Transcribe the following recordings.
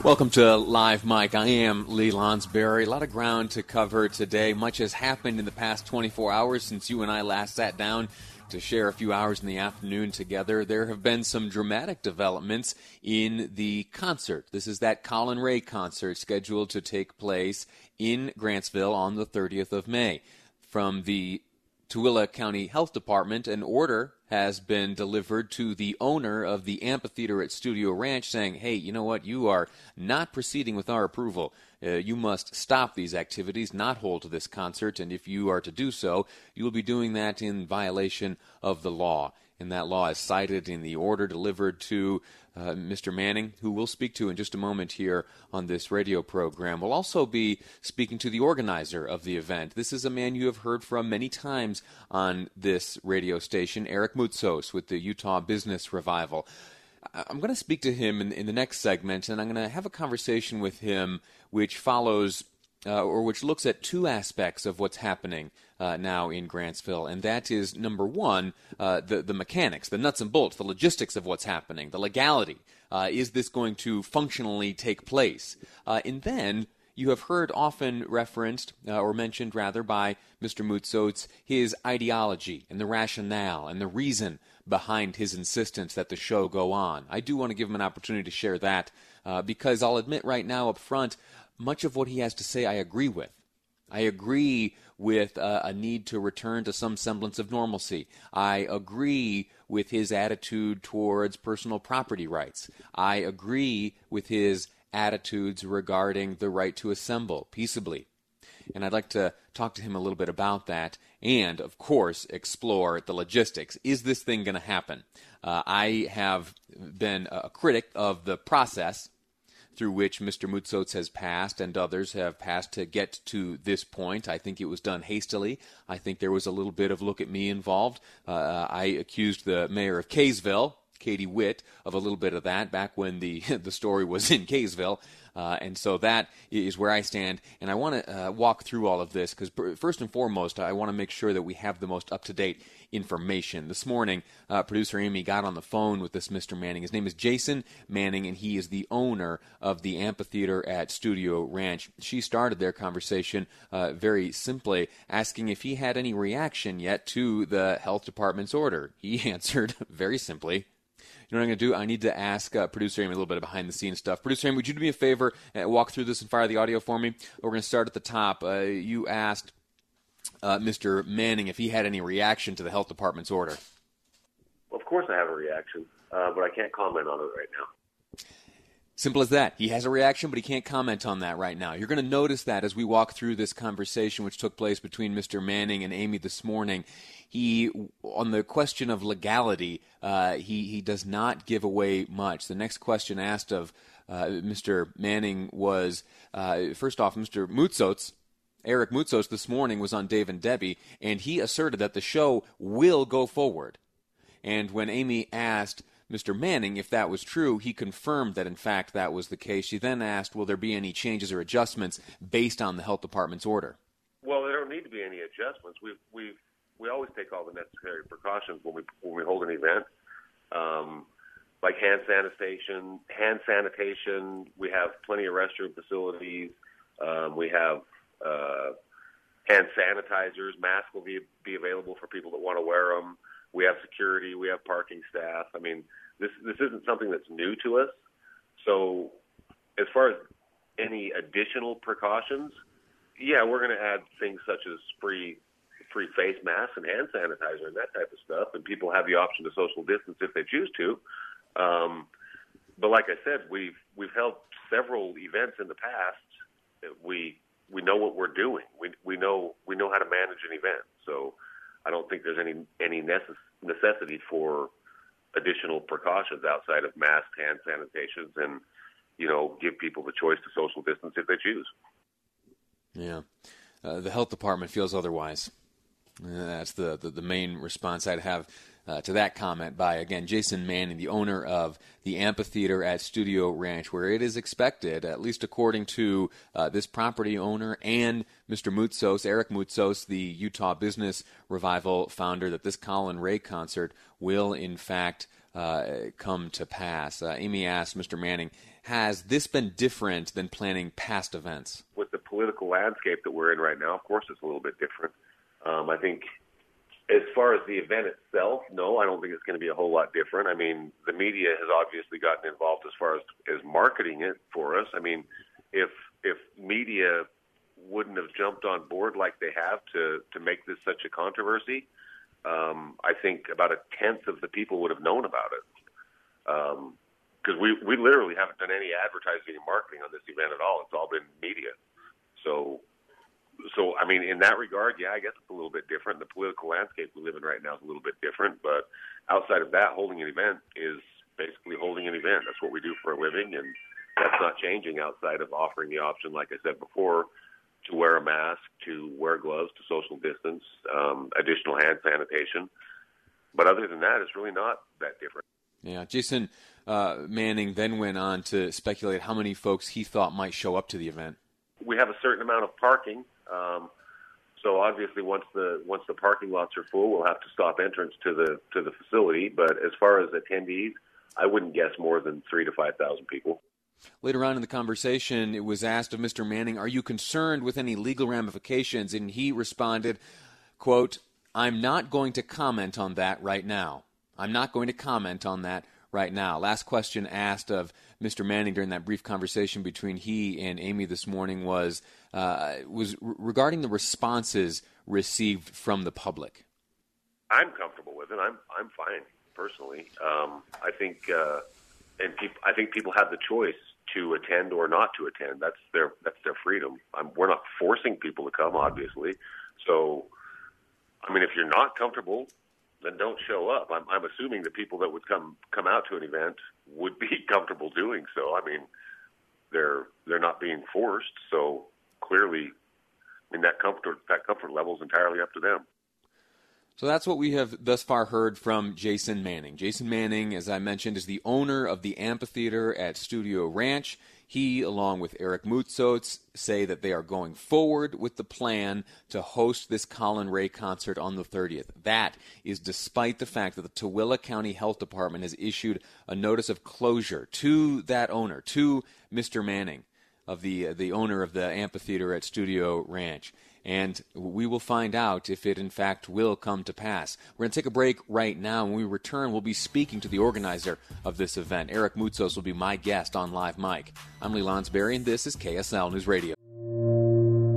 Welcome to Live Mic. I am Lee Lonsberry. A lot of ground to cover today. Much has happened in the past 24 hours since you and I last sat down to share a few hours in the afternoon together. There have been some dramatic developments in the concert. This is that Collin Raye concert scheduled to take place in Grantsville on the 30th of May. From the Tooele County Health Department, an order has been delivered to the owner of the amphitheater at Studio Ranch saying, hey, you know what? You are not proceeding with our approval. Uh, you must stop these activities, not hold to this concert, and if you are to do so, you will be doing that in violation of the law. And that law is cited in the order delivered to uh, Mr. Manning, who we'll speak to in just a moment here on this radio program. We'll also be speaking to the organizer of the event. This is a man you have heard from many times on this radio station, Eric Moutsos with the Utah Business Revival. I'm going to speak to him in, in the next segment, and I'm going to have a conversation with him which follows uh, or which looks at two aspects of what's happening uh, now in Grantsville, and that is number one, uh, the the mechanics, the nuts and bolts, the logistics of what's happening, the legality. Uh, is this going to functionally take place? Uh, and then you have heard often referenced uh, or mentioned rather by Mr. Moutsos his ideology and the rationale and the reason behind his insistence that the show go on. I do want to give him an opportunity to share that because I'll admit right now up front much of what he has to say I agree with. I agree with uh, a need to return to some semblance of normalcy. I agree with his attitude towards personal property rights. I agree with his attitudes regarding the right to assemble peaceably. And I'd like to talk to him a little bit about that and, of course, explore the logistics. Is this thing going to happen? Uh, I have been a critic of the process through which Mr. Moutsos has passed and others have passed to get to this point. I think it was done hastily. I think there was a little bit of look at me involved. Uh, I accused the mayor of Kaysville, Katie Witt, of a little bit of that back when the the story was in Kaysville. Uh, and so that is where I stand. And I want to uh, walk through all of this because, first and foremost, I want to make sure that we have the most up to date information. This morning, uh, producer Amy got on the phone with this Mr. Manning. His name is Jason Manning, and he is the owner of the amphitheater at Studio Ranch. She started their conversation uh, very simply asking if he had any reaction yet to the health department's order. He answered very simply, you know what I'm going to do? I need to ask uh, producer Amy a little bit of behind the scenes stuff. Producer Amy, would you do me a favor and walk through this and fire the audio for me? We're going to start at the top. Uh, you asked uh, Mr. Manning if he had any reaction to the health department's order. Of course, I have a reaction, uh, but I can't comment on it right now. Simple as that. He has a reaction, but he can't comment on that right now. You're going to notice that as we walk through this conversation, which took place between Mr. Manning and Amy this morning. He, on the question of legality, uh, he he does not give away much. The next question asked of uh, Mr. Manning was uh, first off, Mr. Moutsos Eric Moutsos this morning was on Dave and Debbie, and he asserted that the show will go forward. And when Amy asked Mr. Manning if that was true, he confirmed that in fact that was the case. She then asked, will there be any changes or adjustments based on the health department's order? Well, there don't need to be any adjustments. We we we always take all the necessary precautions when we when we hold an event. Um, like hand sanitation, hand sanitation. We have plenty of restroom facilities. Um, we have uh, hand sanitizers, masks will be be available for people that want to wear them. We have security, we have parking staff. I mean, this this isn't something that's new to us. So, as far as any additional precautions, yeah, we're going to add things such as free free face masks and hand sanitizer and that type of stuff, and people have the option to social distance if they choose to. Um, but like I said, we've we've held several events in the past. We we know what we're doing. We we know we know how to manage an event. So I don't think there's any any necess- necessity for additional precautions outside of mask, hand sanitations, and you know, give people the choice to social distance if they choose. Yeah. Uh, the health department feels otherwise. Uh, that's the, the, the, main response I'd have uh, to that comment by, again, Jason Manning, the owner of the amphitheater at Studio Ranch, where it is expected, at least according to uh, this property owner and Mr. Moutsos, Eric Moutsos, the Utah Business Revival founder, that this Collin Raye concert will, in fact, uh, come to pass. Uh, Amy asked Mr. Manning, has this been different than planning past events? With the political landscape that we're in right now, of course, it's a little bit different. Um, I think as far as the event itself, no, I don't think it's going to be a whole lot different. I mean, the media has obviously gotten involved as far as as marketing it for us. I mean, if if media wouldn't have jumped on board like they have to to make this such a controversy, um, I think about a tenth of the people would have known about it. Because um, we we literally haven't done any advertising and marketing on this event at all. It's all been media. So so I mean, in that regard, yeah, I guess it's a little bit different. The political landscape we live in right now is a little bit different, but outside of that, holding an event is basically holding an event. That's what we do for a living, and that's not changing outside of offering the option, like I said before, to wear a mask, to wear gloves, to social distance, um, additional hand sanitation. But other than that, it's really not that different. Yeah, Jason uh, Manning then went on to speculate how many folks he thought might show up to the event. We have a certain amount of parking. Um, so obviously, once the once the parking lots are full, we'll have to stop entrance to the to the facility. But as far as attendees, I wouldn't guess more than three to five thousand people. Later on in the conversation, it was asked of Mr. Manning, "Are you concerned with any legal ramifications?" And he responded, "Quote: I'm not going to comment on that right now. I'm not going to comment on that right now. Last question asked of Mr. Manning during that brief conversation between he and Amy this morning was uh, was regarding the responses received from the public. I'm comfortable with it. I'm I'm fine personally. Um, I think uh, and peop- I think people have the choice to attend or not to attend. That's their that's their freedom. I'm, we're not forcing people to come, obviously. So, I mean, if you're not comfortable then don't show up. I'm, I'm assuming the people that would come come out to an event would be comfortable doing so. I mean, they're they're not being forced, so clearly, I mean that comfort that comfort level is entirely up to them. So that's what we have thus far heard from Jason Manning. Jason Manning, as I mentioned, is the owner of the amphitheater at Studio Ranch. He, along with Eric Moutsos, say that they are going forward with the plan to host this Collin Raye concert on the 30th. That is despite the fact that the Tooele County Health Department has issued a notice of closure to that owner, to Mr. Manning, of the uh, the owner of the amphitheater at Studio Ranch and we will find out if it in fact will come to pass. We're going to take a break right now. When we return, we'll be speaking to the organizer of this event. Eric Moutsos will be my guest on Live Mic. I'm Lee Lonsberry, and this is KSL News Radio.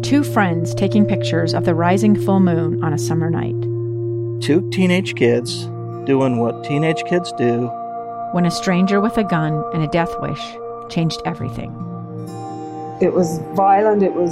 Two friends taking pictures of the rising full moon on a summer night. Two teenage kids doing what teenage kids do. When a stranger with a gun and a death wish changed everything. It was violent, it was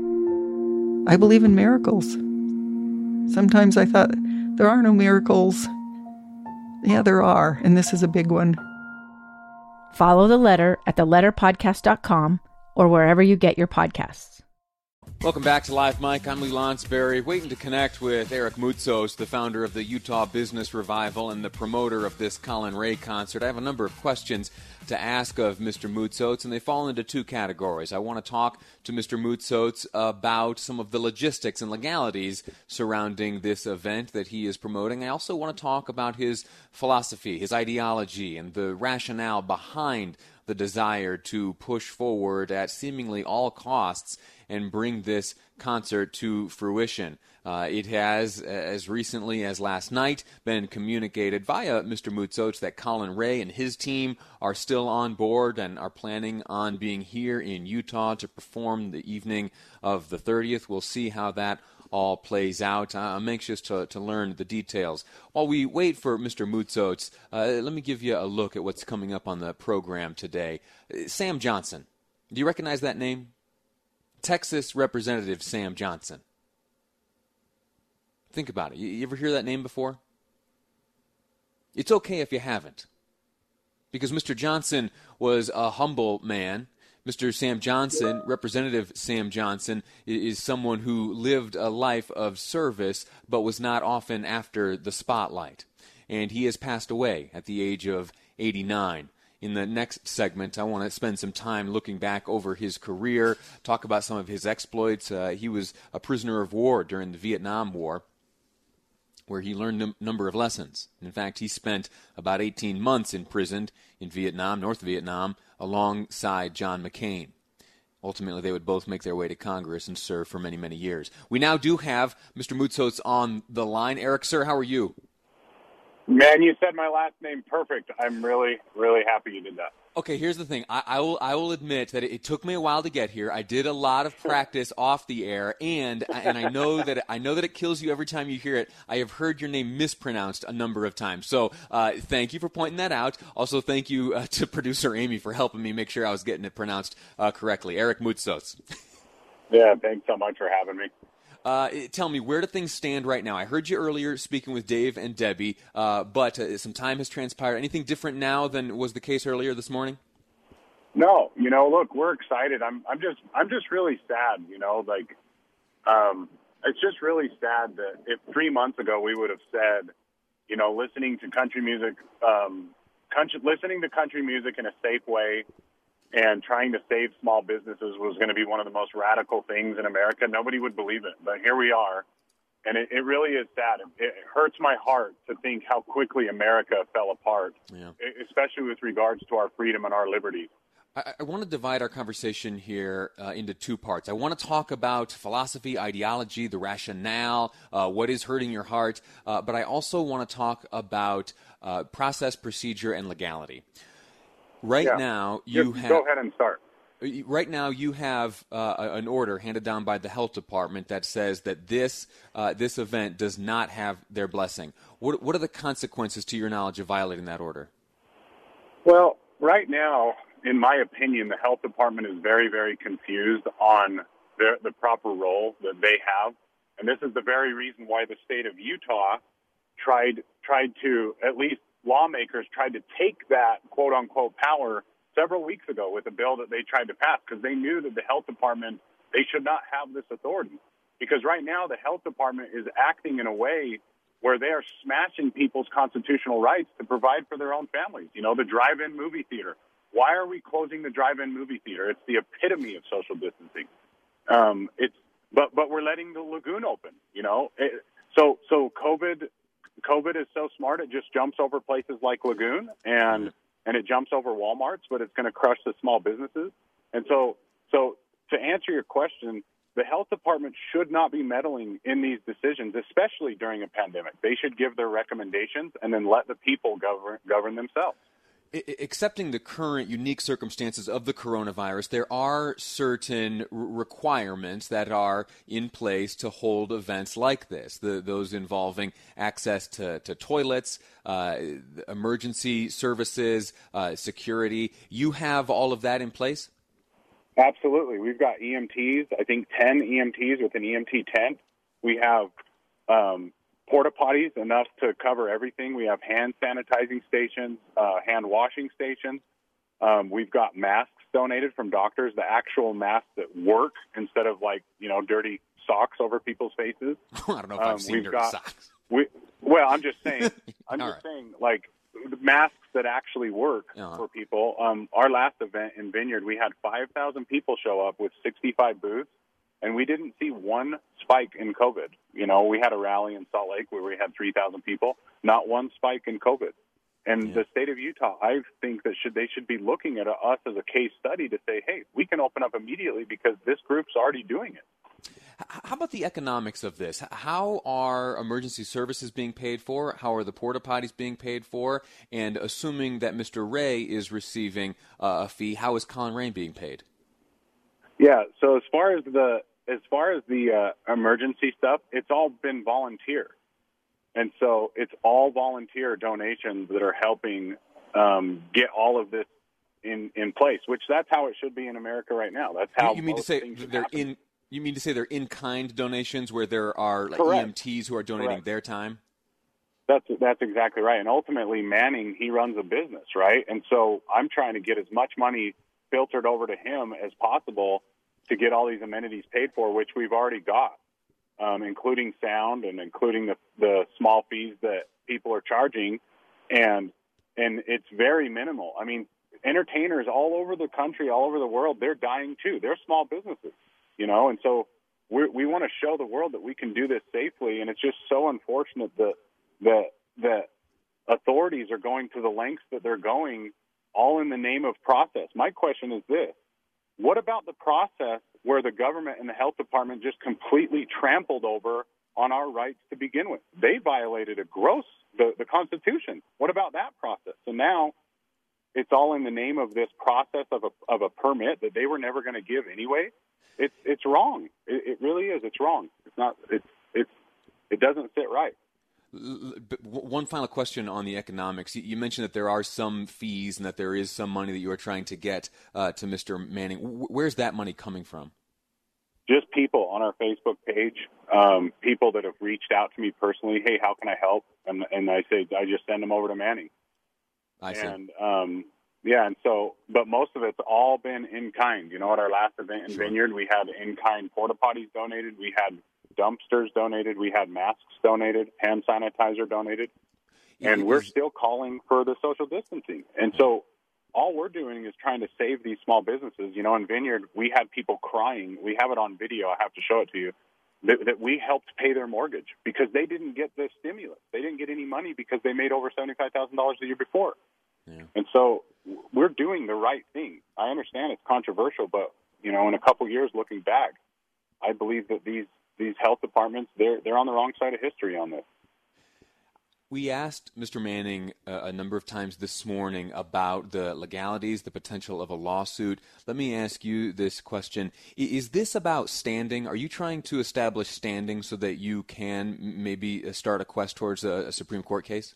I believe in miracles. Sometimes I thought, there are no miracles. Yeah, there are, and this is a big one. Follow the letter at theletterpodcast.com or wherever you get your podcasts. Welcome back to Live Mic. I'm Lee Lonsberry, waiting to connect with Eric Moutsos, the founder of the Utah Business Revival and the promoter of this Collin Raye concert. I have a number of questions to ask of Mr. Moutsos, and they fall into two categories. I want to talk to Mr. Moutsos about some of the logistics and legalities surrounding this event that he is promoting. I also want to talk about his philosophy, his ideology, and the rationale behind the desire to push forward at seemingly all costs and bring this concert to fruition. Uh, it has, as recently as last night, been communicated via Mr. Moutsos that Collin Raye and his team are still on board and are planning on being here in Utah to perform the evening of the 30th. We'll see how that all plays out. I'm anxious to, to learn the details. While we wait for Mr. Moutsos, uh, let me give you a look at what's coming up on the program today. Uh, Sam Johnson. Do you recognize that name? Texas Representative Sam Johnson. Think about it. You ever hear that name before? It's okay if you haven't. Because Mr. Johnson was a humble man. Mr. Sam Johnson, Representative Sam Johnson, is someone who lived a life of service but was not often after the spotlight. And he has passed away at the age of 89 in the next segment, I want to spend some time looking back over his career, talk about some of his exploits. Uh, he was a prisoner of war during the Vietnam War where he learned a number of lessons. In fact, he spent about 18 months imprisoned in Vietnam, North Vietnam, alongside John McCain. Ultimately, they would both make their way to Congress and serve for many, many years. We now do have Mr. Moutsos on the line. Eric, sir, how are you? Man, you said my last name perfect. I'm really, really happy you did that. Okay, here's the thing. I, I, will I will admit that it, it, took me a while to get here. I did a lot of practice off the air, and and I know that I know that it kills you every time you hear it. I have heard your name mispronounced a number of times. So uh, thank you for pointing that out. Also, thank you uh, to producer Amy for helping me make sure I was getting it pronounced uh, correctly. Eric Moutsos. yeah, thanks so much for having me. Uh, tell me, where do things stand right now? I heard you earlier speaking with Dave and Debbie, uh, but uh, some time has transpired. Anything different now than was the case earlier this morning? No, you know, look, we're excited. I'm, I'm just, I'm just really sad. You know, like, um, it's just really sad that if three months ago we would have said, you know, listening to country music, um, country, listening to country music in a safe way and trying to save small businesses was going to be one of the most radical things in America. Nobody would believe it, but here we are. And it, it really is sad. It, it hurts my heart to think how quickly America fell apart, yeah. especially with regards to our freedom and our liberty. I, I want to divide our conversation here uh, into two parts. I want to talk about philosophy, ideology, the rationale, uh, what is hurting your heart, uh, but I also want to talk about uh, process, procedure, and legality. Right yeah. now, you have. Go ahead and start. Uh, right now, you have uh, an order handed down by the health department that says that this uh, this event does not have their blessing. What what are the consequences, to your knowledge, of violating that order? Well, right now, in my opinion, the health department is very, very confused on their, the proper role that they have, and this is the very reason why the state of Utah tried tried to at least lawmakers tried to take that quote unquote power several weeks ago with a bill that they tried to pass because they knew that the health department they should not have this authority. Because right now the health department is acting in a way where they are smashing people's constitutional rights to provide for their own families. You know the drive-in movie theater. Why are we closing the drive-in movie theater? It's the epitome of social distancing. Um, it's but but we're letting the lagoon open you know? It, so so covid COVID is so smart; it just jumps over places like Lagoon and mm-hmm. and it jumps over WalMarts, but it's going to crush the small businesses. And so, so to answer your question, the health department should not be meddling in these decisions, especially during a pandemic. They should give their recommendations and then let the people govern govern themselves accepting the current unique circumstances of the coronavirus, there are certain requirements that are in place to hold events like this. The, those involving access to, to toilets, uh, emergency services, uh, security. You have all of that in place? Absolutely. We've got EMTs, I think 10 EMTs with an EMT tent. We have um, porta potties enough to cover everything. We have hand sanitizing stations, uh, hand washing stations. Um, we've got masks donated from doctors, the actual masks that work instead of like you know dirty socks over people's faces. I don't know if um, I've seen dirty got, socks. We, well, I'm just saying. I'm just right. saying like masks that actually work uh-huh. for people. Um, our last event in Vineyard, we had 5,000 people show up with 65 booths and we didn't see one spike in COVID. You know, we had a rally in Salt Lake where we had 3,000 people, not one spike in COVID. And Yeah. the state of Utah, I think that should they should be looking at us as a case study to say, hey, we can open up immediately because this group's already doing it. How about the economics of this? How are emergency services being paid for? How are the porta potties being paid for? And assuming that Mr. Raye is receiving uh, a fee, how is Collin Raye being paid? Yeah. So as far as the as far as the uh, emergency stuff, it's all been volunteer, and so it's all volunteer donations that are helping um, get all of this in in place. Which that's how it should be in America right now. That's how you, mean to say they're happen. in? You mean to say they're in kind donations where there are like Correct. EMTs who are donating Correct. their time? That's that's exactly right. And ultimately, Manning he runs a business, right? And so I'm trying to get as much money filtered over to him as possible to get all these amenities paid for, which we've already got, um, including sound and including the the small fees that people are charging, and and it's very minimal. I mean, entertainers all over the country, all over the world, they're dying too. They're small businesses, you know, and so we're, we want to show the world that we can do this safely. And it's just so unfortunate that that that authorities are going to the lengths that they're going, all in the name of process. My question is this: What about the process where the government and the health department just completely trampled over on our rights to begin with? They violated a gross the, the Constitution. What about that process? So now it's all in the name of this process of a of a permit that they were never going to give anyway. It's it's wrong. It, it really is. It's wrong. It's not. It's it's it doesn't sit right. L- but w- One final question on the economics. You- You mentioned that there are some fees and that there is some money that you are trying to get uh, to Mr. Manning. Where's that money coming from? just people on our Facebook page, um, people that have reached out to me personally. Hey, how can I help? And and I say I just send them over to Manning. I see. And um, yeah, and so, but most of it's all been in kind. You know, at our last event in Sure. Vineyard, we had in kind porta potties donated, we had dumpsters donated, we had masks donated, hand sanitizer donated, and we're still calling for the social distancing. And so, all we're doing is trying to save these small businesses. You know, in Vineyard, we had people crying. We have it on video. I have to show it to you. That, that we helped pay their mortgage because they didn't get the stimulus. They didn't get any money because they made over seventy-five thousand dollars the year before. Yeah. And so we're doing the right thing. I understand it's controversial, but you know, in a couple years looking back, I believe that these these health departments they're they're on the wrong side of history on this. We asked Mr. Manning uh, a number of times this morning about the legalities, the potential of a lawsuit. Let me ask you this question. Is this about standing? Are you trying to establish standing so that you can maybe uh, start a quest towards a, a Supreme Court case?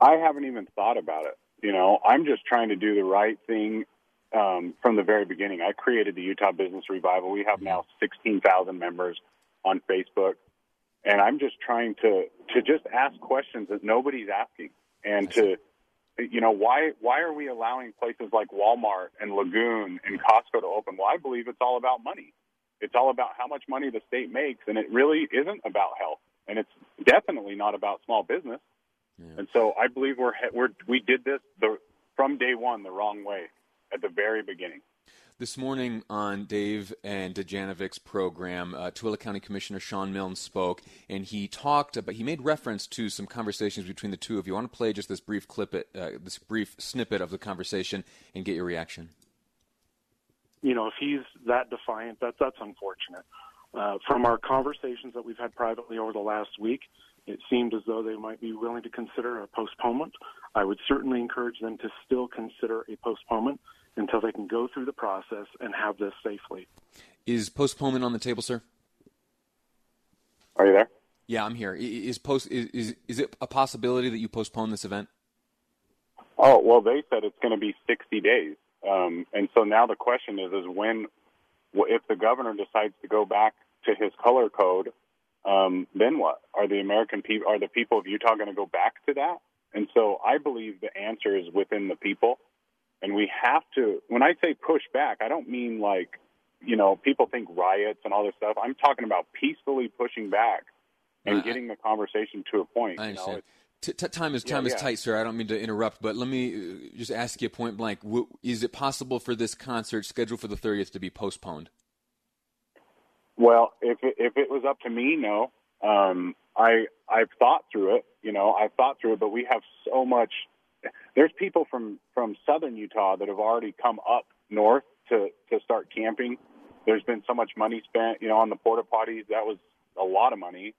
I haven't even thought about it. You know, I'm just trying to do the right thing um, from the very beginning. I created the Utah Business Revival. We have now 16,000 members on Facebook, and I'm just trying to to just ask questions that nobody's asking, and to you know why why are we allowing places like Walmart and Lagoon and Costco to open? Well, I believe it's all about money. It's all about how much money the state makes, and it really isn't about health, and it's definitely not about small business. And so I believe we're we're we did this the from day one the wrong way at the very beginning. This morning on Dave and Dujanovic's program, uh, Tooele County Commissioner Shawn Milne spoke, and he talked about, he made reference to some conversations between the two of you. I want to play just this brief clip, it, uh, this brief snippet of the conversation, and get your reaction. you know, if he's that defiant, that that's unfortunate. Uh, from our conversations that we've had privately over the last week, it seemed as though they might be willing to consider a postponement. I would certainly encourage them to still consider a postponement until they can go through the process and have this safely. Is postponement on the table, sir? Are you there? Yeah, I'm here. Is post is, is is it a possibility that you postpone this event? Oh well, they said it's going to be 60 days, um, and so now the question is: is when, if the governor decides to go back to his color code, um, then what? Are the American people, are the people of Utah going to go back to that? And so I believe the answer is within the people, and we have to. When I say push back, I don't mean like, you know, people think riots and all this stuff. I'm talking about peacefully pushing back and I- getting the conversation to a point. I you know? understand. T- t- time is Yeah, time is tight, sir. I don't mean to interrupt, but let me uh, just ask you point blank: w- Is it possible for this concert scheduled for the 30th to be postponed? Well, if it, if it was up to me, no. Um, I I've thought through it. You know, I've thought through it, but we have so much. There's people from from southern Utah that have already come up north to to start camping. There's been so much money spent, you know, on the porta potties. That was a lot of money,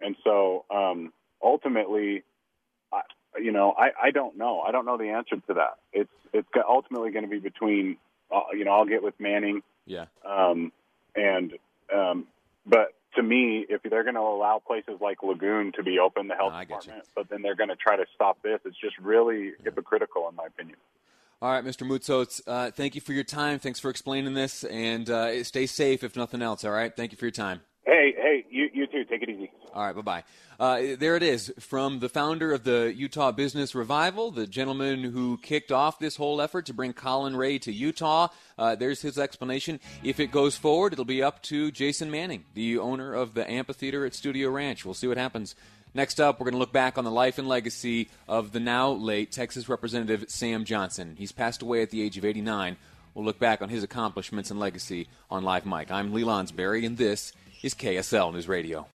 and so um, ultimately, I, you know, I, I don't know. I don't know the answer to that. It's it's ultimately going to be between, uh, you know, I'll get with Manning. Yeah. Um, and um, but to me, if they're going to allow places like Lagoon to be open, the health no, department, but then they're going to try to stop this, it's just really hypocritical, in my opinion. All right, Mr. Moutsos, uh, thank you for your time. Thanks for explaining this, and uh, stay safe if nothing else. All right, thank you for your time. Hey, hey, you, you too. Take it easy. All right, bye bye. Uh, there it is from the founder of the Utah Business Revival, the gentleman who kicked off this whole effort to bring Collin Raye to Utah. Uh, there's his explanation. If it goes forward, it'll be up to Jason Manning, the owner of the amphitheater at Studio Ranch. We'll see what happens. Next up, we're going to look back on the life and legacy of the now late Texas Representative Sam Johnson. He's passed away at the age of 89. We'll look back on his accomplishments and legacy on Live Mic. I'm Lee Lonsberry, and this is KSL News Radio.